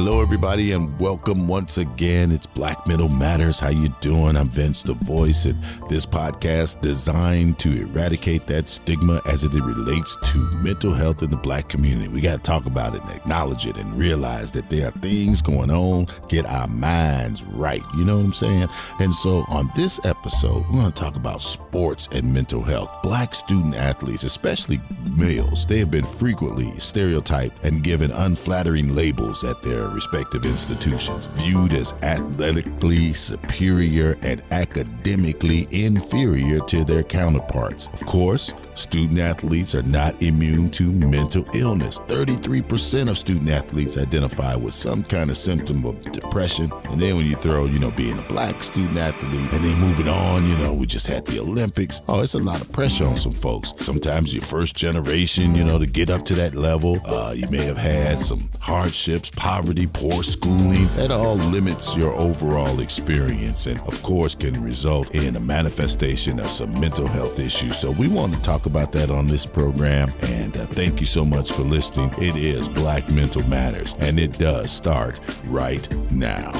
Hello, everybody, and welcome once again. It's Black Mental Matters. How you doing? I'm Vince, the voice, and this podcast designed to eradicate that stigma as it relates to mental health in the Black community. We got to talk about it and acknowledge it and realize that there are things going on. Get our minds right. You know what I'm saying? And so, on this episode, we're going to talk about sports and mental health. Black student athletes, especially males, they have been frequently stereotyped and given unflattering labels at their their respective institutions, viewed as athletically superior and academically inferior to their counterparts. Of course, student athletes are not immune to mental illness. 33% of student athletes identify with some kind of symptom of depression. And then when you throw, you know, being a black student athlete and then moving on, you know, we just had the Olympics. Oh, it's a lot of pressure on some folks. Sometimes your first generation, you know, to get up to that level, uh, you may have had some hardships, poverty poor schooling, that all limits your overall experience and, of course, can result in a manifestation of some mental health issues. So, we want to talk about that on this program. And uh, thank you so much for listening. It is Black Mental Matters, and it does start right now.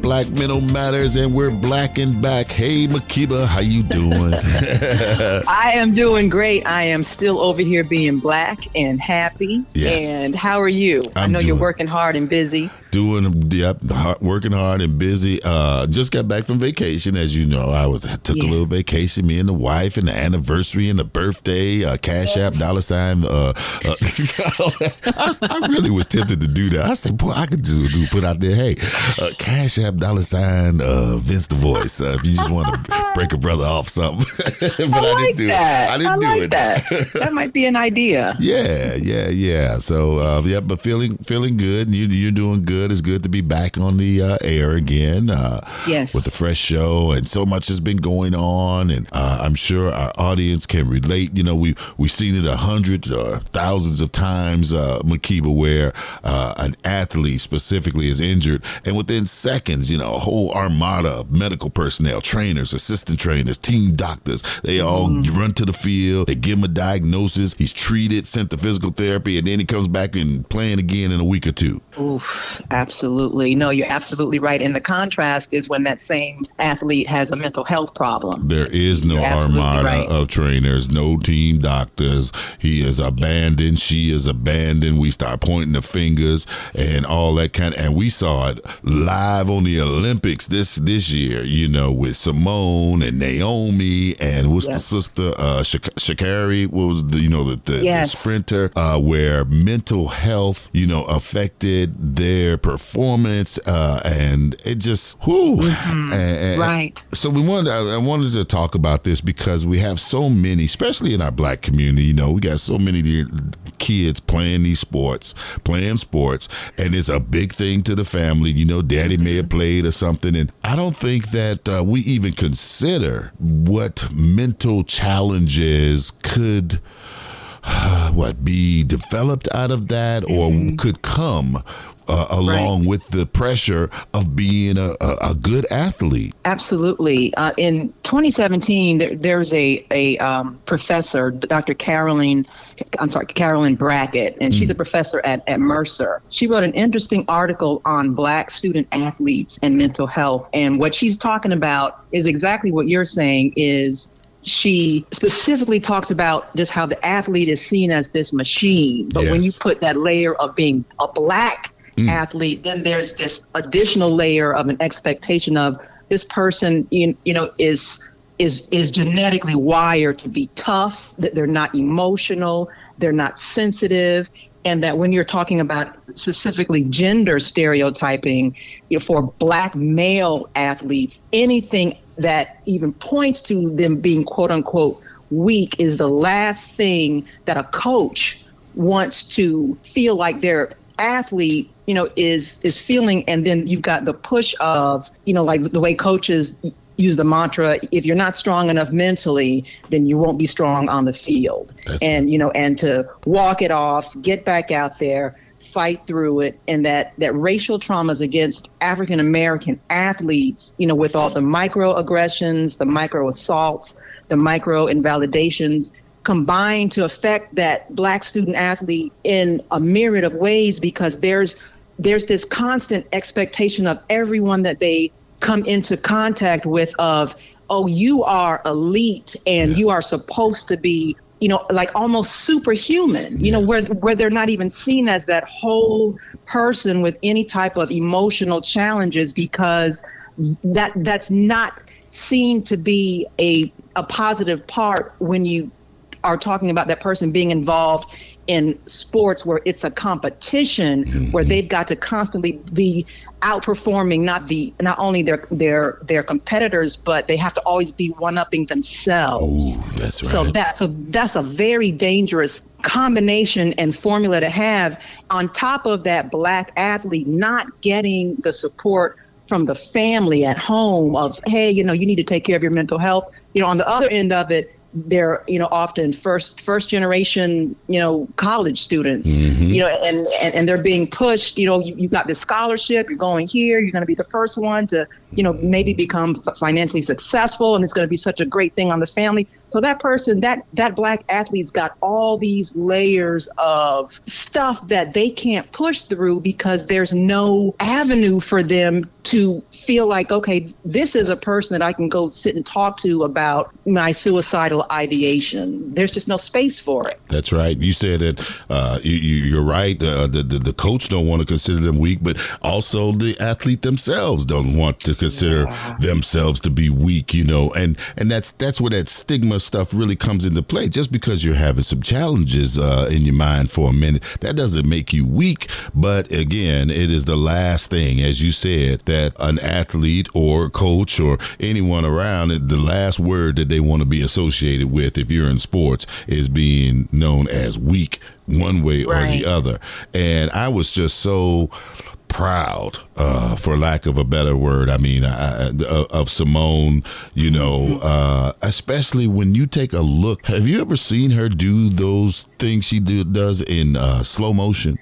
Black Mental Matters, and we're black and back. Hey, Makiba, how you doing? I am doing great. I am still over here being black and happy. Yes. And how are you? I'm I know doing- you're working hard and busy. Doing yep working hard and busy uh just got back from vacation as you know i was I took a little vacation me and the wife and the anniversary and the birthday uh cash app dollar sign uh, uh I, I really was tempted to do that i said boy i could just do put out there hey uh, cash app dollar sign uh vince the voice uh, if you just want to break a brother off something but i, I, like didn't do that. it i didn't do like it that. that might be an idea. yeah, yeah, yeah. So, uh, yeah, but feeling feeling good. You, you're doing good. It's good to be back on the uh, air again. Uh, Yes. with a fresh show, and so much has been going on, and uh, I'm sure our audience can relate. You know, we we've seen it a hundred or thousands of times, uh, Makiba, where uh, an athlete specifically is injured, and within seconds, you know, a whole armada of medical personnel, trainers, assistant trainers, team doctors, they all run to the field. They give him a diagnosis. He's treated, sent to physical therapy, and then he comes back and playing again in a week or two. Oof, absolutely. No, you're absolutely right. And the contrast is when that same athlete has a mental health problem. There is no armada right. of trainers, no team doctors. He is abandoned. She is abandoned. We start pointing the fingers and all that kind of, and we saw it live on the Olympics this this year. You know, with Simone and Naomi and what's the sister uh, Shak- Sha'Carri? What was the you know the, the, the sprinter? Uh, where mental health you know affected their performance, uh, and it just whoo. And- and- Right. so we wanted I I wanted to talk about this because we have so many, especially in our black community. You know, we got so many kids playing these sports, playing sports, and it's a big thing to the family. You know, daddy may have played or something, and I don't think that uh, we even consider what mental challenges could what be developed out of that or could come uh, along with the pressure of being a, a, a good athlete Absolutely. Uh, in 2017, there, there's a a um, professor, Dr. Carolyn, I'm sorry, Carolyn Brackett, and she's a professor at, at Mercer. She wrote an interesting article on Black student athletes and mental health, and what she's talking about is exactly what you're saying. Is she specifically talks about just how the athlete is seen as this machine, but when you put that layer of being a black Mm. athlete, then there's this additional layer of an expectation of this person, you, you know, is is is genetically wired to be tough. That they're not emotional, they're not sensitive, and that when you're talking about specifically gender stereotyping, you know, for black male athletes, anything that even points to them being quote unquote weak is the last thing that a coach wants to feel like their athlete you know is is feeling and then you've got the push of you know like the way coaches use the mantra if you're not strong enough mentally then you won't be strong on the field. That's and you know and to walk it off get back out there fight through it and that that racial traumas against African American athletes you know with all the microaggressions the micro assaults the micro invalidations combine to affect that black student athlete in a myriad of ways because there's there's this constant expectation of everyone that they come into contact with of oh you are elite and yes. you are supposed to be you know like almost superhuman you yes. know where where they're not even seen as that whole person with any type of emotional challenges because that that's not seen to be a a positive part when you are talking about that person being involved in sports where it's a competition mm-hmm. where they've got to constantly be outperforming not the not only their their their competitors but they have to always be one upping themselves. Oh, that's right. So that so that's a very dangerous combination and formula to have on top of that black athlete not getting the support from the family at home of hey you know you need to take care of your mental health you know on the other end of it they're you know often first first generation you know college students mm-hmm. you know and, and and they're being pushed you know you, you've got this scholarship you're going here you're going to be the first one to you know maybe become financially successful and it's going to be such a great thing on the family so that person that that black athlete's got all these layers of stuff that they can't push through because there's no avenue for them to feel like okay this is a person that i can go sit and talk to about my suicidal ideation. There's just no space for it. That's right. You said that uh, you, are right. Uh, the, the, the coach don't want to consider them weak, but also the athlete themselves don't want to consider yeah. themselves to be weak. You know, and and that's that's where that stigma stuff really comes into play. Just because you're having some challenges uh, in your mind for a minute, that doesn't make you weak. But again, it is the last thing, as you said, that an athlete or coach or anyone around, the last word that they want to be associated associated with if you're in sports is being known as weak one way right. or the other. And I was just so proud, uh, for lack of a better word. I mean, uh, of Simone, you know, mm-hmm. uh, especially when you take a look. Have you ever seen her do those things she do, does in uh, slow motion?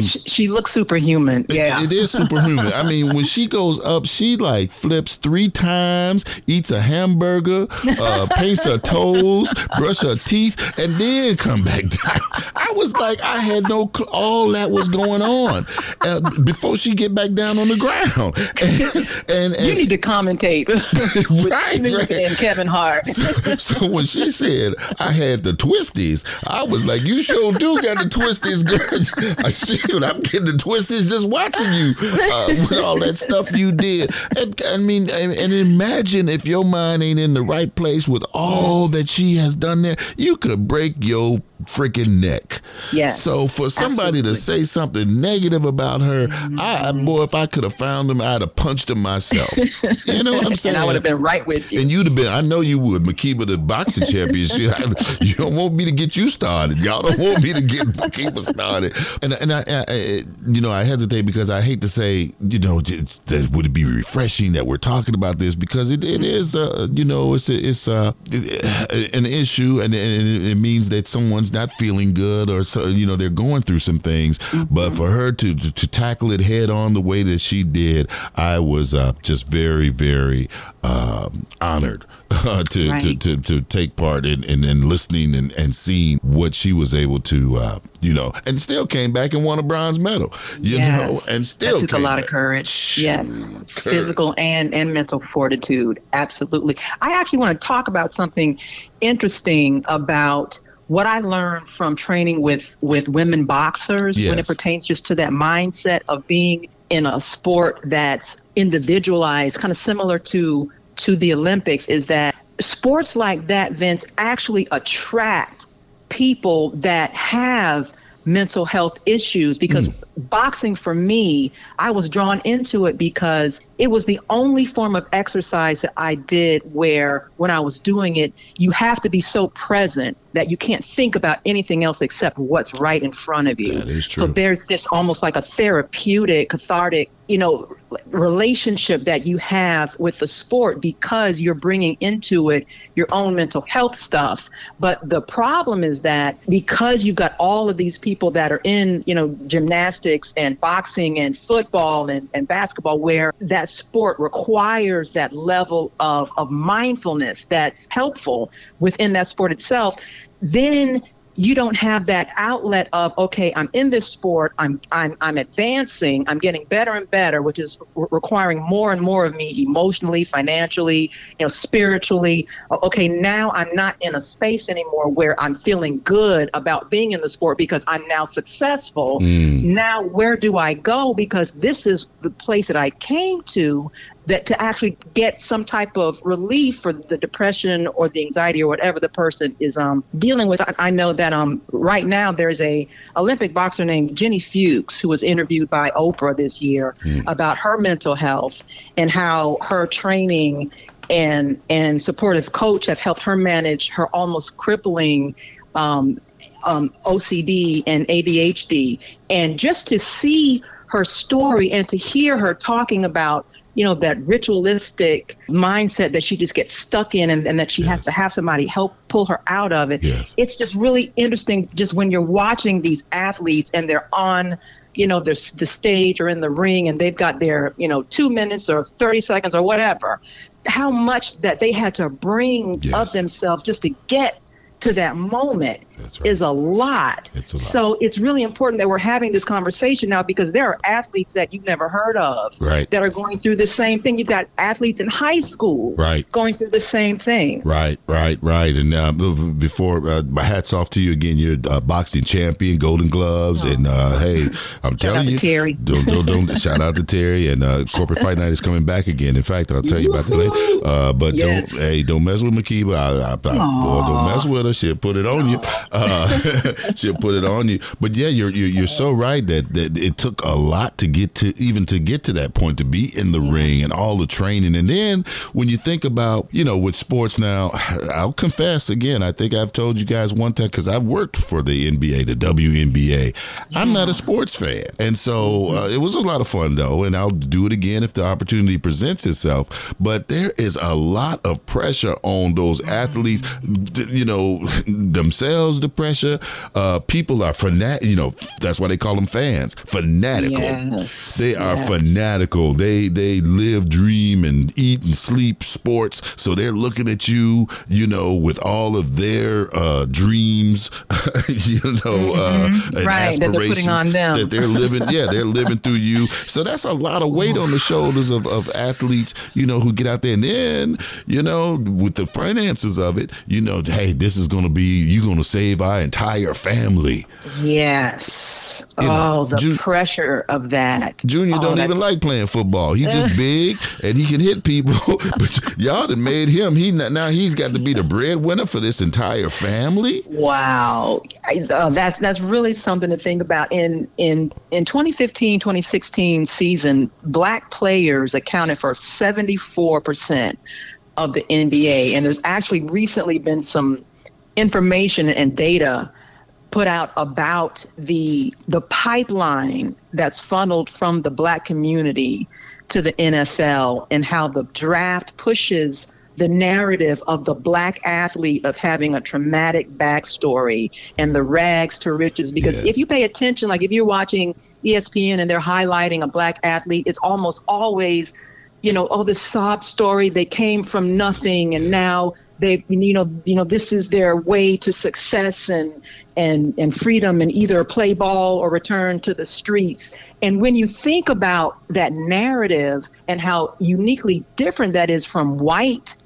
She, she, looks superhuman. Yeah, it, it is superhuman. I mean, when she goes up, she like flips three times, eats a hamburger, uh, paints her toes, brush her teeth, and then come back down. I was like, I had no cl- all that was going on uh, before she get back down on the ground. And, and, and you need to commentate right, right. and Kevin Hart. So, so, when she said I had the twisties, I was like, you sure do got the twisties, girl. I see you. I'm getting the twisted just watching you uh, with all that stuff you did. And, I mean, and, and, imagine if your mind ain't in the right place with all that she has done there, you could break your freaking neck. Yeah. So for somebody absolutely. to say something negative about her, mm-hmm. I boy, if I could have found him, I'd have punched him myself. you know what I'm saying? and I would have been right with you. And you'd have been. I know you would, Makiba, the boxing championship. you don't want me to get you started. Y'all don't want me to get Makiba started. And and I, I, you know, I hesitate because I hate to say, you know, that would it be refreshing that we're talking about this because it, it is, uh, you know, it's a, it's a, an issue and, and it means that someone's not feeling good or so you know they're going through some things mm-hmm. but for her to, to, to tackle it head on the way that she did i was uh, just very very um, honored uh, to, right. to, to, to take part in, in, in listening and, and seeing what she was able to, uh, you know, and still came back and won a bronze medal, you yes. know, and still that took a lot back. of courage. Yes, courage. physical and and mental fortitude. Absolutely. I actually want to talk about something interesting about what I learned from training with with women boxers yes. when it pertains just to that mindset of being in a sport that's individualized, kind of similar to to the Olympics, is that sports like that, Vince, actually attract people that have mental health issues because mm. Boxing for me, I was drawn into it because it was the only form of exercise that I did where when I was doing it, you have to be so present that you can't think about anything else except what's right in front of you. That is true. So there's this almost like a therapeutic, cathartic, you know, relationship that you have with the sport because you're bringing into it your own mental health stuff. But the problem is that because you've got all of these people that are in, you know, gymnastics and boxing and football and, and basketball, where that sport requires that level of, of mindfulness that's helpful within that sport itself, then you don't have that outlet of okay i'm in this sport i'm i'm i'm advancing i'm getting better and better which is re- requiring more and more of me emotionally financially you know spiritually. Okay now i'm not in a space anymore where i'm feeling good about being in the sport because i'm now successful. Mm. now where do i go? Because this is the place that i came to that to actually get some type of relief for the depression or the anxiety or whatever the person is um, dealing with. I, I know that um, right now there's a Olympic boxer named Ginny Fuchs who was interviewed by Oprah this year mm. about her mental health and how her training and and supportive coach have helped her manage her almost crippling um, um, OCD and ADHD. And just to see her story and to hear her talking about you know, that ritualistic mindset that she just gets stuck in and, and that she yes. has to have somebody help pull her out of it. Yes. It's just really interesting just when you're watching these athletes and they're on you know, there's the stage or in the ring and they've got their, you know, two minutes or 30 seconds or whatever, how much that they had to bring yes. of themselves just to get to that moment right. is a lot. It's a lot. So it's really important that we're having this conversation now because there are athletes that you've never heard of right. that are going through the same thing. You've got athletes in high school right. going through the same thing. Right, right, right. And uh, before, uh, my hats off to you again. You're a boxing champion, Golden Gloves, oh. and uh, hey, I'm telling you, Terry. Don't, don't, don't shout out to Terry. And uh, Corporate Fight Night is coming back again. In fact, I'll tell you about that later. Uh, but yes. don't, hey, don't mess with Makiba. I, I, I, boy, don't mess with her. She'll put it on you. Uh, she'll put it on you. But yeah, you're, you're you're so right that that it took a lot to get to even to get to that point to be in the ring and all the training. And then when you think about you know with sports now, I'll confess again. I think I've told you guys one time because I worked for the NBA, the WNBA. Yeah. I'm not a sports fan, and so uh, it was a lot of fun though. And I'll do it again if the opportunity presents itself. But there is a lot of pressure on those athletes. You know themselves, the pressure uh, people are fanatic. You know, that's why they call them fans. Fanatical. Yes. They are yes. fanatical. They they live, dream, and eat and sleep sports. So they're looking at you, you know, with all of their uh, dreams, you know, uh, mm-hmm. and right, aspirations that they're, that they're living. yeah, they're living through you. So that's a lot of weight on the shoulders of, of athletes, you know, who get out there and then, you know, with the finances of it, you know, hey, this is going to be you're going to save our entire family. Yes. You know, oh, the Ju- pressure of that. Junior oh, don't even like playing football. He's just big and he can hit people. but y'all done made him. He now he's got to be the breadwinner for this entire family. Wow, uh, that's that's really something to think about. In in in 2015 2016 season, black players accounted for 74 percent of the NBA, and there's actually recently been some information and data put out about the the pipeline that's funneled from the black community to the NFL and how the draft pushes the narrative of the black athlete of having a traumatic backstory and the rags to riches because yes. if you pay attention like if you're watching ESPN and they're highlighting a black athlete it's almost always you know oh this sob story they came from nothing and now they you know you know this is their way to success and and and freedom and either play ball or return to the streets and when you think about that narrative and how uniquely different that is from white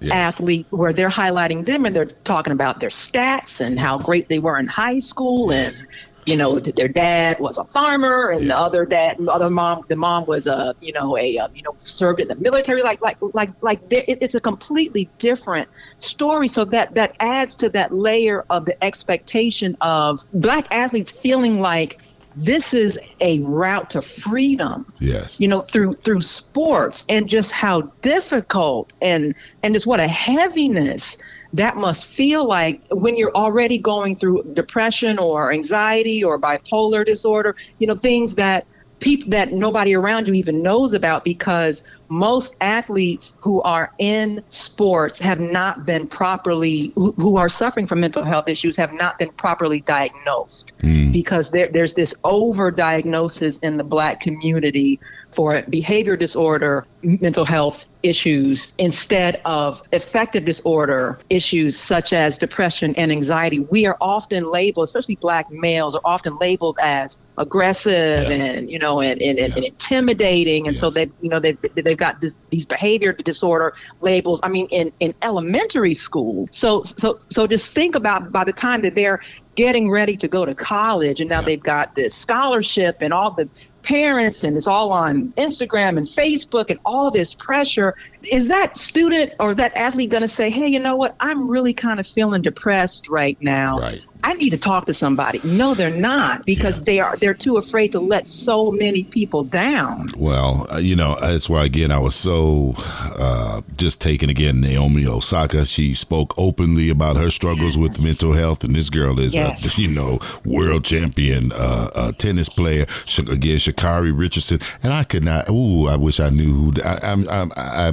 yes. athletes where they're highlighting them and they're talking about their stats and how great they were in high school yes. and you know, their dad was a farmer, and yes. the other dad, the other mom, the mom was a, you know, a, um, you know, served in the military. Like, like, like, like, it's a completely different story. So that that adds to that layer of the expectation of black athletes feeling like this is a route to freedom. Yes. You know, through through sports and just how difficult and and just what a heaviness that must feel like when you're already going through depression or anxiety or bipolar disorder, you know, things that people that nobody around you even knows about because most athletes who are in sports have not been properly who, who are suffering from mental health issues have not been properly diagnosed mm. because there, there's this over diagnosis in the black community for behavior disorder, mental health issues instead of affective disorder issues such as depression and anxiety. We are often labeled, especially black males, are often labeled as aggressive yeah. and you know and, and, yeah. and intimidating, and yes. so they you know they they've got this, these behavior disorder labels. I mean, in in elementary school. So so so just think about by the time that they're getting ready to go to college and now they've got this scholarship and all the parents and it's all on Instagram and Facebook and all this pressure. Is that student or that athlete going to say, hey, you know what? I'm really kind of feeling depressed right now. Right. I need to talk to somebody. No, they're not because yeah. they are they're too afraid to let so many people down. Well, uh, you know, that's why again I was so uh, just taken again Naomi Osaka. She spoke openly about her struggles yes. with mental health, and this girl is yes. a you know world champion uh, tennis player. Again, Sha'Carri Richardson, and I could not. Ooh, I wish I knew. Who, I, I, I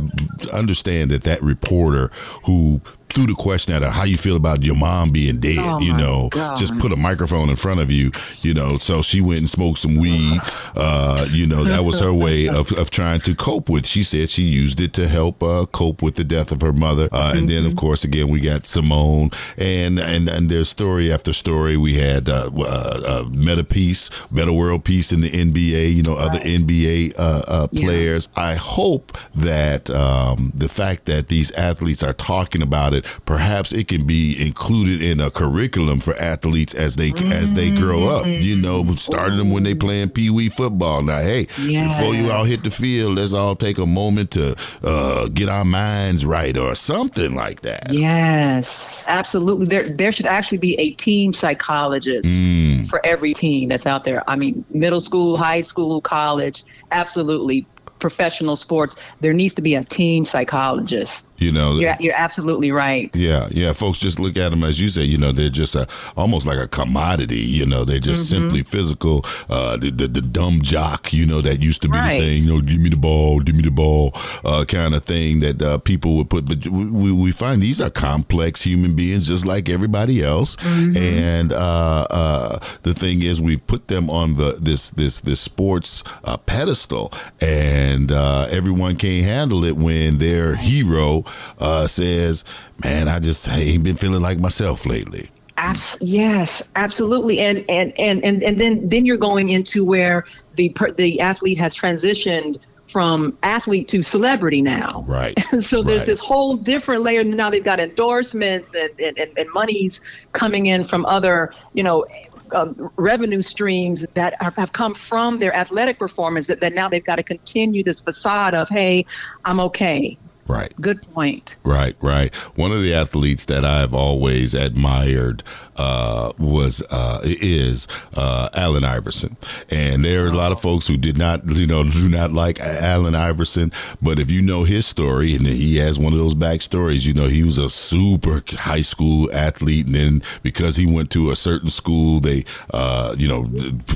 understand that that reporter who threw the question at her, how you feel about your mom being dead, oh you know, God. just put a microphone in front of you, you know, so she went and smoked some weed, uh, you know, that was her way of, of trying to cope with. She said she used it to help uh, cope with the death of her mother. Uh, and then, of mm-hmm. course, again, we got Simone and, and, and there's story after story. We had uh, uh, uh, Metta Peace, Metta World Peace in the NBA, you know, right. other NBA uh, uh, players. Yeah. I hope that um, the fact that these athletes are talking about it it, perhaps it can be included in a curriculum for athletes as they mm-hmm. as they grow up. You know, starting them when they playing pee wee football. Now, hey, yes. before you all hit the field, let's all take a moment to uh, get our minds right or something like that. Yes, absolutely. There there should actually be a team psychologist mm. for every team that's out there. I mean, middle school, high school, college, absolutely professional sports, there needs to be a team psychologist you know, you're, you're absolutely right. Yeah, yeah. Folks just look at them as you say. You know, they're just a almost like a commodity. You know, they're just mm-hmm. simply physical. Uh, the, the, the dumb jock. You know, that used to be right. the thing. You know, give me the ball, give me the ball, uh, kind of thing that uh, people would put. But we, we find these are complex human beings, just like everybody else. Mm-hmm. And uh, uh, the thing is, we've put them on the this this this sports uh, pedestal, and everyone can't handle it when their hero uh, says, "Man, I just ain't been feeling like myself lately." Abs- yes, absolutely, and and and and and then then you're going into where the the athlete has transitioned from athlete to celebrity now. Right. so there's right. this whole different layer. Now they've got endorsements and, and, and, and monies coming in from other, you know, um, revenue streams that are, have come from their athletic performance that, that now they've got to continue this facade of, hey, I'm okay. Right. Good point. Right, right. One of the athletes that I've always admired uh, was uh, is uh, Allen Iverson, and there are a lot of folks who did not, you know, do not like Allen Iverson. But if you know his story, and he has one of those backstories, you know, he was a super high school athlete, and then because he went to a certain school, they, uh, you know,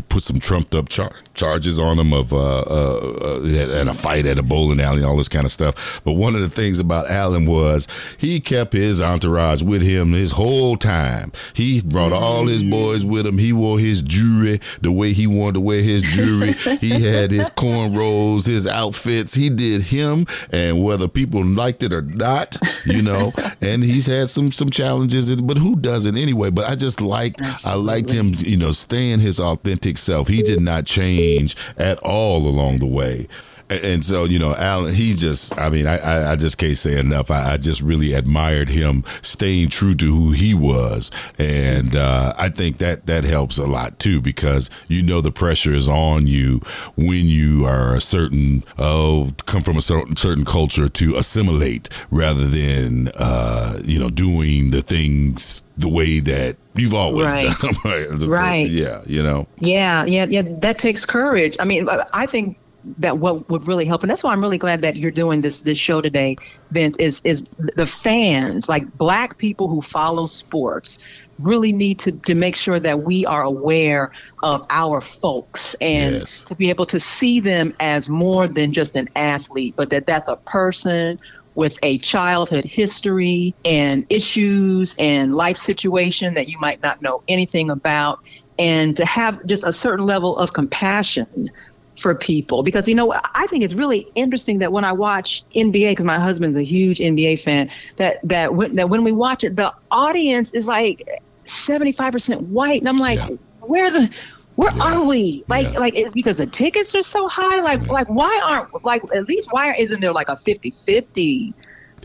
put some trumped up char- charges on him of uh, uh, at a fight at a bowling alley, all this kind of stuff. But one of the things about Allen was he kept his entourage with him his whole time. He brought all his boys with him. He wore his jewelry the way he wanted to wear his jewelry. he had his cornrows, his outfits. He did him, and whether people liked it or not, you know. and he's had some some challenges, but who doesn't anyway? But I just liked I liked him, you know, staying his authentic self. He did not change at all along the way. And so you know, Allen, he just, I mean, I, I just can't say enough. I, I, just really admired him staying true to who he was, and uh, I think that that helps a lot too because you know the pressure is on you when you are a certain, oh, come from a certain certain culture to assimilate rather than uh, you know doing the things the way that you've always right. done. right. right. Yeah. You know. Yeah. Yeah. Yeah. That takes courage. I mean, I think that what would really help and that's why i'm really glad that you're doing this this show today vince is is the fans like black people who follow sports really need to, to make sure that we are aware of our folks and yes. to be able to see them as more than just an athlete but that that's a person with a childhood history and issues and life situation that you might not know anything about and to have just a certain level of compassion for people because you know I think it's really interesting that when I watch NBA because my husband's a huge NBA fan that that when, that when we watch it the audience is like 75% white and I'm like yeah. where the where yeah. are we? Like, yeah. like it's because the tickets are so high. Like, like why aren't like at least why isn't there like a 50-50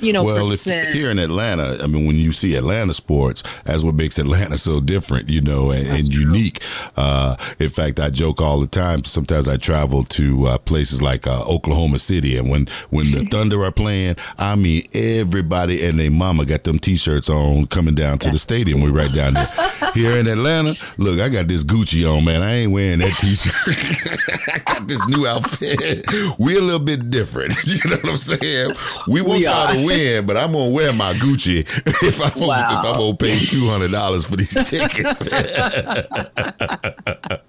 you know, well, if here in Atlanta, I mean, when you see Atlanta sports, that's what makes Atlanta so different, you know, and, and unique. Uh, in fact, I joke all the time. Sometimes I travel to uh, places like uh, Oklahoma City, and when when the Thunder are playing, I mean, everybody and their mama got them T-shirts on coming down to the stadium. We right down there. Here in Atlanta, look, I got this Gucci on, man. I ain't wearing that T-shirt. I got this new outfit. We're a little bit different. You know what I'm saying? We want y'all to win, but I'm gonna wear my Gucci if I'm wow. if I'm gonna pay two hundred dollars for these tickets.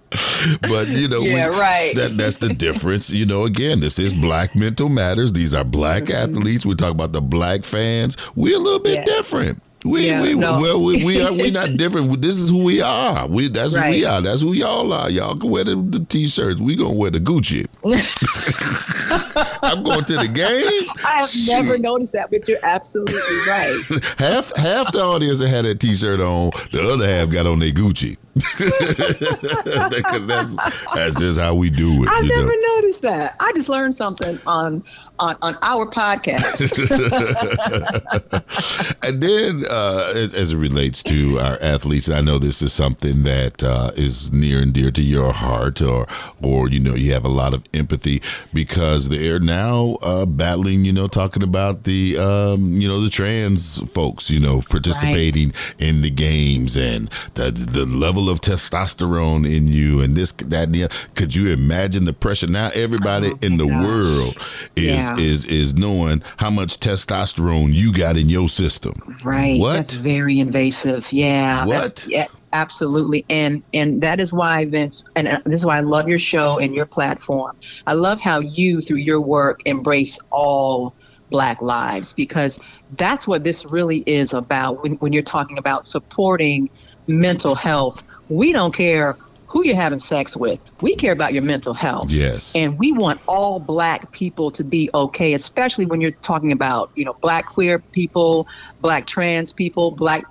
but you know, yeah, we, right. That that's the difference. You know, again, this is Black Mental Matters. These are black mm-hmm. athletes. We talk about the black fans. We're a little bit yes. different. We yeah, we no. well we, we are we not different. This is who we are. We that's right. who we are. That's who y'all are. Y'all can wear the, the t-shirts. We gonna wear the Gucci. I'm going to the game. I have Shoot. never noticed that, but you're absolutely right. half half the audience had that t-shirt on. The other half got on their Gucci. Because that's that's just how we do it. I never know? noticed that. I just learned something on on, on our podcast. and then, uh, as, as, it relates to our athletes, I know this is something that uh, is near and dear to your heart, or or you know, you have a lot of empathy because they're now uh, battling. You know, talking about the um, you know the trans folks. You know, participating right. in the games and the the level of testosterone in you and this that. Yeah. Could you imagine the pressure now? Everybody oh, in the gosh. world is. Yeah yeah. is is knowing how much testosterone you got in your system. Right. What? That's very invasive. Yeah. What? Yeah, absolutely. And and that is why Vince and uh, this is why I love your show and your platform. I love how you through your work embrace all black lives because that's what this really is about when, when you're talking about supporting mental health. We don't care who you're having sex with. We care about your mental health. Yes. And we want all black people to be okay, especially when you're talking about, you know, black queer people, black trans people, black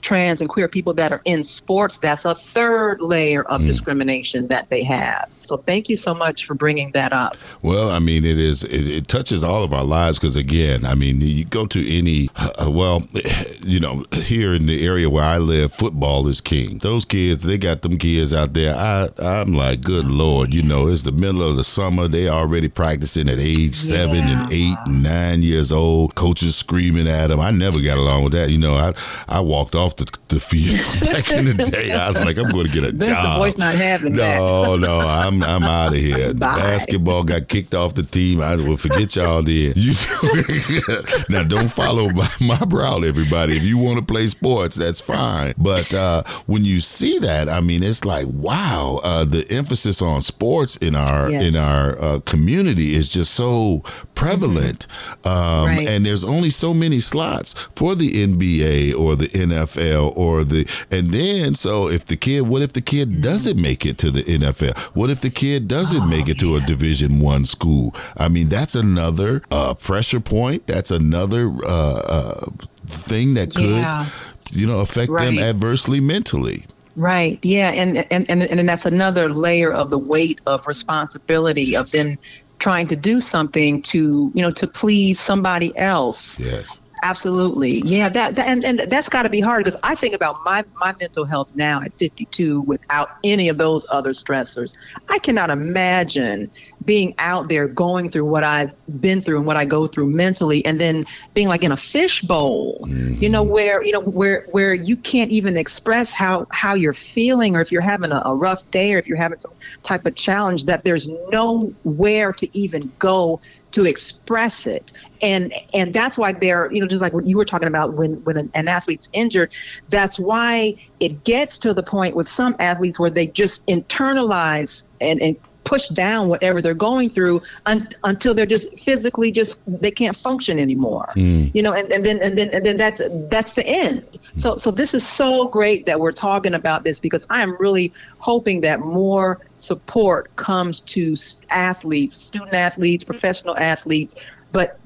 trans and queer people that are in sports, that's a third layer of mm. discrimination that they have. So thank you so much for bringing that up. Well, I mean, it is it, it touches all of our lives because again, I mean, you go to any uh, well, you know, here in the area where I live, football is king. Those kids, they got them kids out there. I I'm like, good lord, you know, it's the middle of the summer. They already practicing at age yeah. seven and eight and nine years old. Coaches screaming at them. I never got along with that. You know, I I walked off the, the field back in the day. I was like, I'm going to get a job. Voice not having no, that. no, I'm I'm out of here. Basketball got kicked off the team. I will forget y'all then. You now don't follow my, my brow, everybody. If you want to play sports, that's fine. But uh, when you see that, I mean, it's like wow. Uh, the emphasis on sports in our yes. in our uh, community is just so prevalent, um, right. and there's only so many slots for the NBA or the NFL NFL or the and then so if the kid what if the kid doesn't make it to the NFL? What if the kid doesn't oh, make it to yeah. a Division 1 school? I mean, that's another uh, pressure point. That's another uh, uh, thing that could yeah. you know affect right. them adversely mentally. Right. Yeah. And, and and and then that's another layer of the weight of responsibility of them trying to do something to you know to please somebody else Yes. Absolutely. Yeah, that, that and, and that's got to be hard because I think about my my mental health now at 52 without any of those other stressors. I cannot imagine being out there going through what I've been through and what I go through mentally and then being like in a fishbowl. Mm-hmm. You know where you know where where you can't even express how how you're feeling or if you're having a, a rough day or if you're having some type of challenge that there's nowhere to even go to express it and and that's why they're you know just like what you were talking about when when an, an, athlete's injured that's why it gets to the point with some athletes where they just internalize and, and push down whatever they're going through un- until they're just physically just they can't function anymore. Mm. you know and, and then and then and then that's that's the end. So so this is so great that we're talking about this because i am really hoping that more support comes to athletes student athletes professional athletes but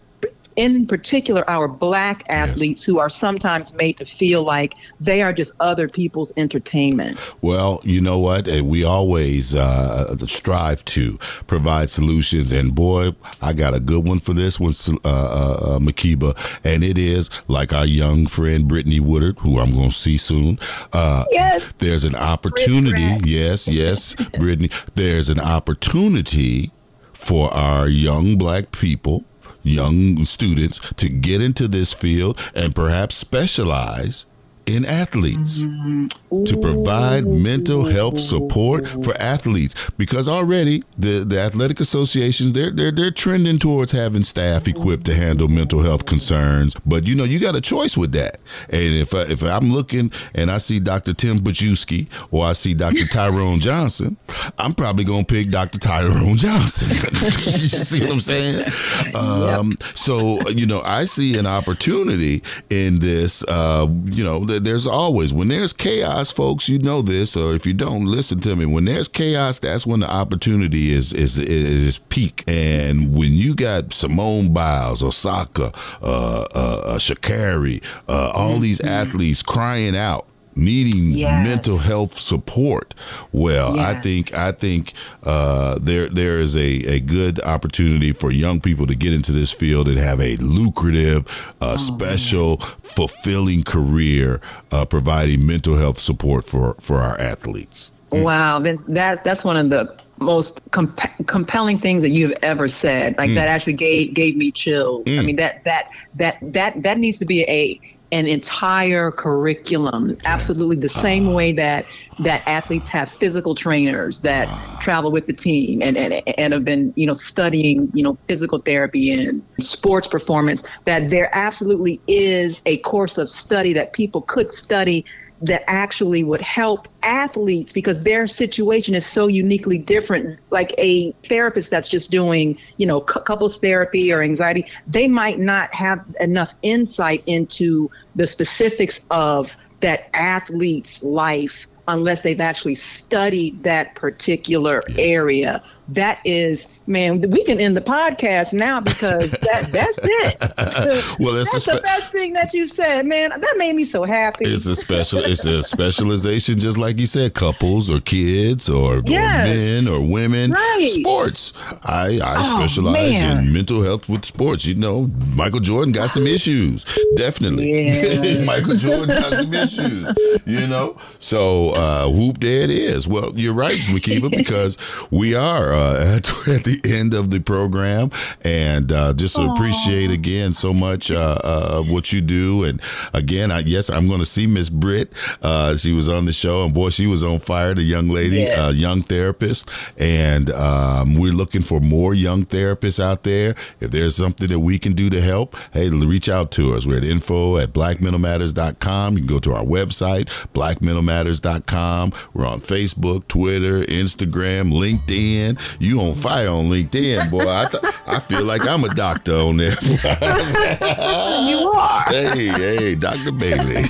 in particular our black athletes yes. who are sometimes made to feel like they are just other people's entertainment. Well, you know what? We always uh, strive to provide solutions. And boy, I got a good one for this one, uh, uh, uh, Makiba. And it is like our young friend Brittany Woodard, who I'm going to see soon. Uh, yes. There's an opportunity. Yes, yes, Brittany. There's an opportunity for our young black people young students to get into this field and perhaps specialize in athletes mm-hmm. To provide mental health support for athletes because already the, the athletic associations they're, they're they're trending towards having staff equipped to handle mental health concerns but you know you got a choice with that and if I, if I'm looking and I see Dr. Tim Bajewski or I see Dr. Tyrone Johnson I'm probably going to pick Dr. Tyrone Johnson you see what I'm saying um, yep. so you know I see an opportunity in this uh, you know there's always when there's chaos, folks. You know this, or if you don't, listen to me. When there's chaos, that's when the opportunity is is is peak. And when you got Simone Biles, Osaka, uh, uh, uh Sha'Carri, uh, all these mm-hmm. athletes crying out needing yes. mental health support. Well, yes. I think I think uh, there there is a, a good opportunity for young people to get into this field and have a lucrative, uh, oh, special, man. fulfilling career uh, providing mental health support for for our athletes. Wow, Vince, that that's one of the most comp- compelling things that you've ever said. Like mm. that actually gave gave me chills. Mm. I mean that that that that that needs to be a an entire curriculum absolutely the same ah. way that that athletes have physical trainers that ah. travel with the team and, and and have been you know studying you know physical therapy and sports performance that there absolutely is a course of study that people could study that actually would help athletes because their situation is so uniquely different like a therapist that's just doing you know couples therapy or anxiety they might not have enough insight into the specifics of that athlete's life unless they've actually studied that particular yes. area that is man we can end the podcast now because that that's it. Well that's spe- the best thing that you said man. That made me so happy. It's a special it's a specialization just like you said couples or kids or, yes. or men or women. Right. sports. I i oh, specialize man. in mental health with sports. You know michael jordan got some issues. Definitely. Yeah. michael jordan got some issues you know? So uh whoop there it is. Well you're right makiba because we are uh, uh, at, at, the end of the program, and uh, just Aww. appreciate again so much uh, uh, what you do. And again, I, yes, I'm going to see Miss Britt. Uh, she was on the show, and boy, she was on fire. The young lady, yes. young therapist, and um, we're looking for more young therapists out there. If there's something that we can do to help, hey, reach out to us. We're at info at blackmentalmatters.com. You can go to our website, blackmentalmatters.com. We're on Facebook, Twitter, Instagram, LinkedIn. You on fire on LinkedIn, boy. I th- I feel like I'm a doctor on there. you are. Hey, hey, Dr. Bailey.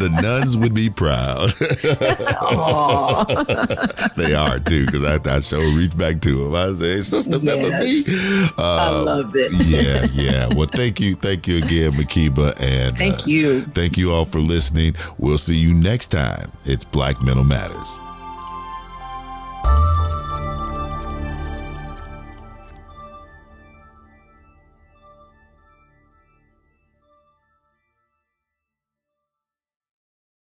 the nuns would be proud. they are too, because I, I so reach back to them. I say, Sister, remember yes. me? Uh, I love it. yeah, yeah. Well, thank you, thank you again, Makiba, and thank uh, you, thank you all for listening. We'll see you next time. It's Black Mental Matters. 嗯。